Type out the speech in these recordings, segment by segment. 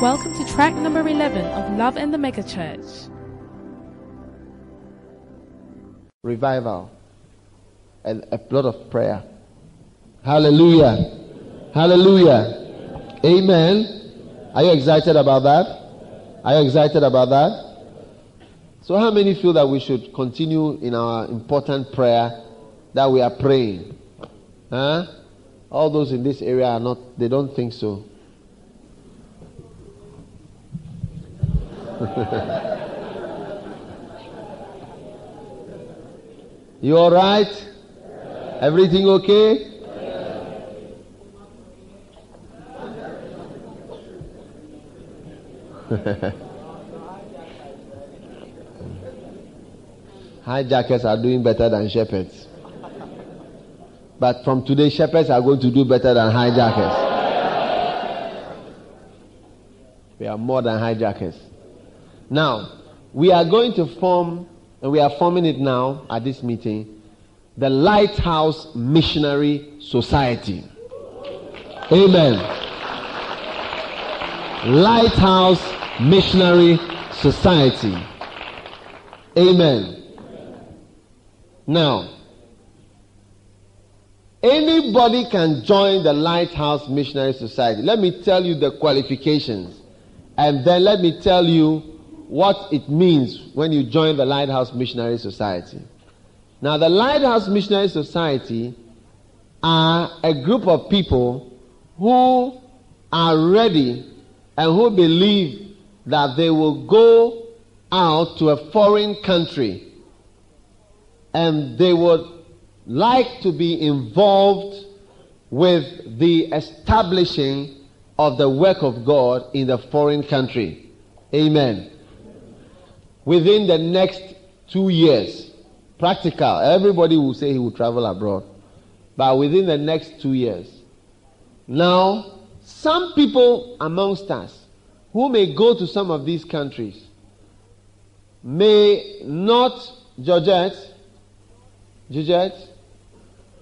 Welcome to track number 11 of Love and the Mega Church. Revival and a lot of prayer. Hallelujah. Hallelujah. Amen. Are you excited about that? Are you excited about that? So, how many feel that we should continue in our important prayer that we are praying? Huh? All those in this area are not, they don't think so. you all right? Everything okay? Hijackers are doing better than shepherds. But from today, shepherds are going to do better than hijackers. We are more than hijackers. Now, we are going to form, and we are forming it now at this meeting, the Lighthouse Missionary Society. Amen. Lighthouse Missionary Society. Amen. Now, anybody can join the Lighthouse Missionary Society. Let me tell you the qualifications. And then let me tell you what it means when you join the Lighthouse Missionary Society. Now, the Lighthouse Missionary Society are a group of people who are ready and who believe that they will go out to a foreign country and they would like to be involved with the establishing of the work of God in the foreign country. Amen. Within the next two years, practical, everybody will say he will travel abroad, but within the next two years. Now, some people amongst us who may go to some of these countries may not, Georgette, Georgette,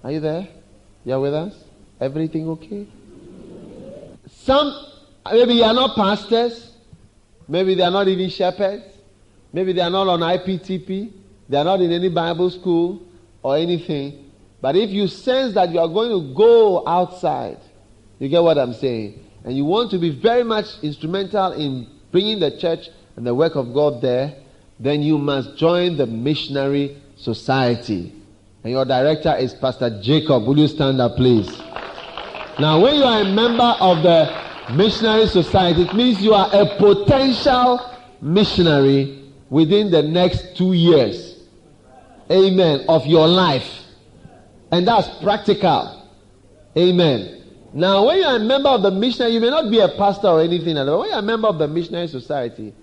are you there? You're with us? Everything okay? Some, maybe you are not pastors. Maybe they are not even shepherds. Maybe they are not on IPTP. They are not in any Bible school or anything. But if you sense that you are going to go outside, you get what I'm saying? And you want to be very much instrumental in bringing the church and the work of God there, then you must join the missionary society. And your director is Pastor Jacob. Will you stand up, please? Now, when you are a member of the missionary society, it means you are a potential missionary within the next two years. Amen. Of your life. And that's practical. Amen. Now, when you're a member of the missionary, you may not be a pastor or anything but when you're a member of the missionary society,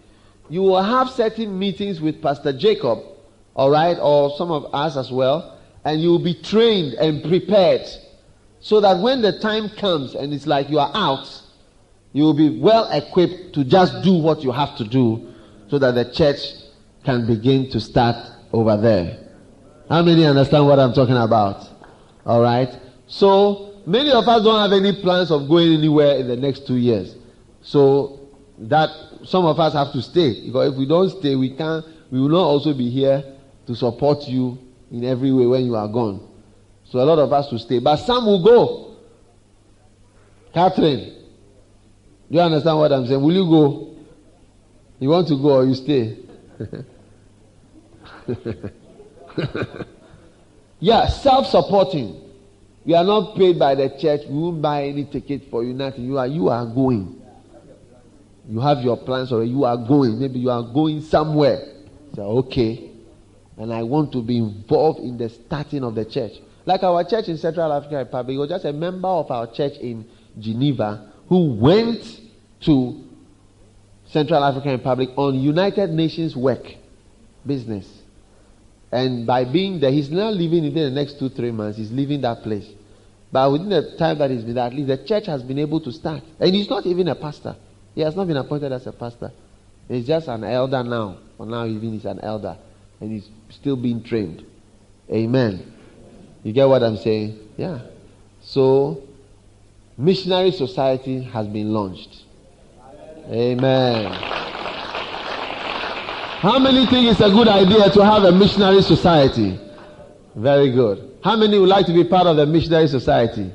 you will have certain meetings with Pastor Jacob, all right, or some of us as well, and you will be trained and prepared so that when the time comes and it's like you are out, you will be well equipped to just do what you have to do so that the church can begin to start over there. How many understand what I'm talking about? All right. So many of us don't have any plans of going anywhere in the next two years. So that some of us have to stay because if we don't stay, we can't. we will not also be here to support you in every way when you are gone. So a lot of us will stay, but some will go. Catherine, do you understand what I'm saying? Will you go? You want to go or you stay? yeah, self-supporting. We are not paid by the church. We won't buy any ticket for you. Nothing. You are you are going. You have your plans or you are going. Maybe you are going somewhere. So okay. And I want to be involved in the starting of the church. Like our church in Central African Republic, he was just a member of our church in Geneva who went to Central African Republic on United Nations work, business. And by being there, he's now living within the next two, three months, he's leaving that place. But within the time that he's been there, at least the church has been able to start. And he's not even a pastor. He has not been appointed as a pastor. He's just an elder now. For now, even he's an elder. And he's still being trained. Amen. You get what I'm saying? Yeah. So, missionary society has been launched. Amen. How many think it's a good idea to have a missionary society? Very good. How many would like to be part of the missionary society?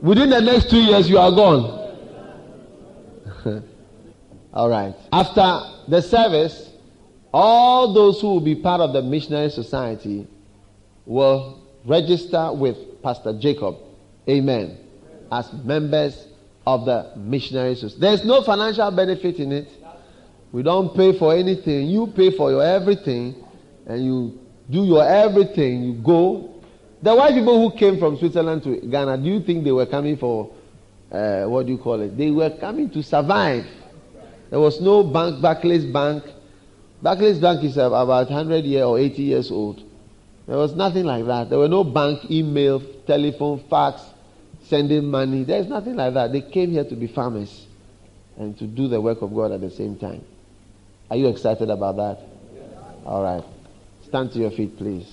Within the next two years, you are gone. All right. After the service, all those who will be part of the missionary society will register with Pastor Jacob. Amen. As members of the missionary. There's no financial benefit in it. We don't pay for anything. You pay for your everything and you do your everything. You go. The white people who came from Switzerland to Ghana, do you think they were coming for, uh, what do you call it? They were coming to survive. There was no bank, Barclays Bank. Barclays Bank is about 100 years or 80 years old. There was nothing like that. There were no bank, email, telephone, fax, sending money. There's nothing like that. They came here to be farmers and to do the work of God at the same time. Are you excited about that? All right. Stand to your feet, please.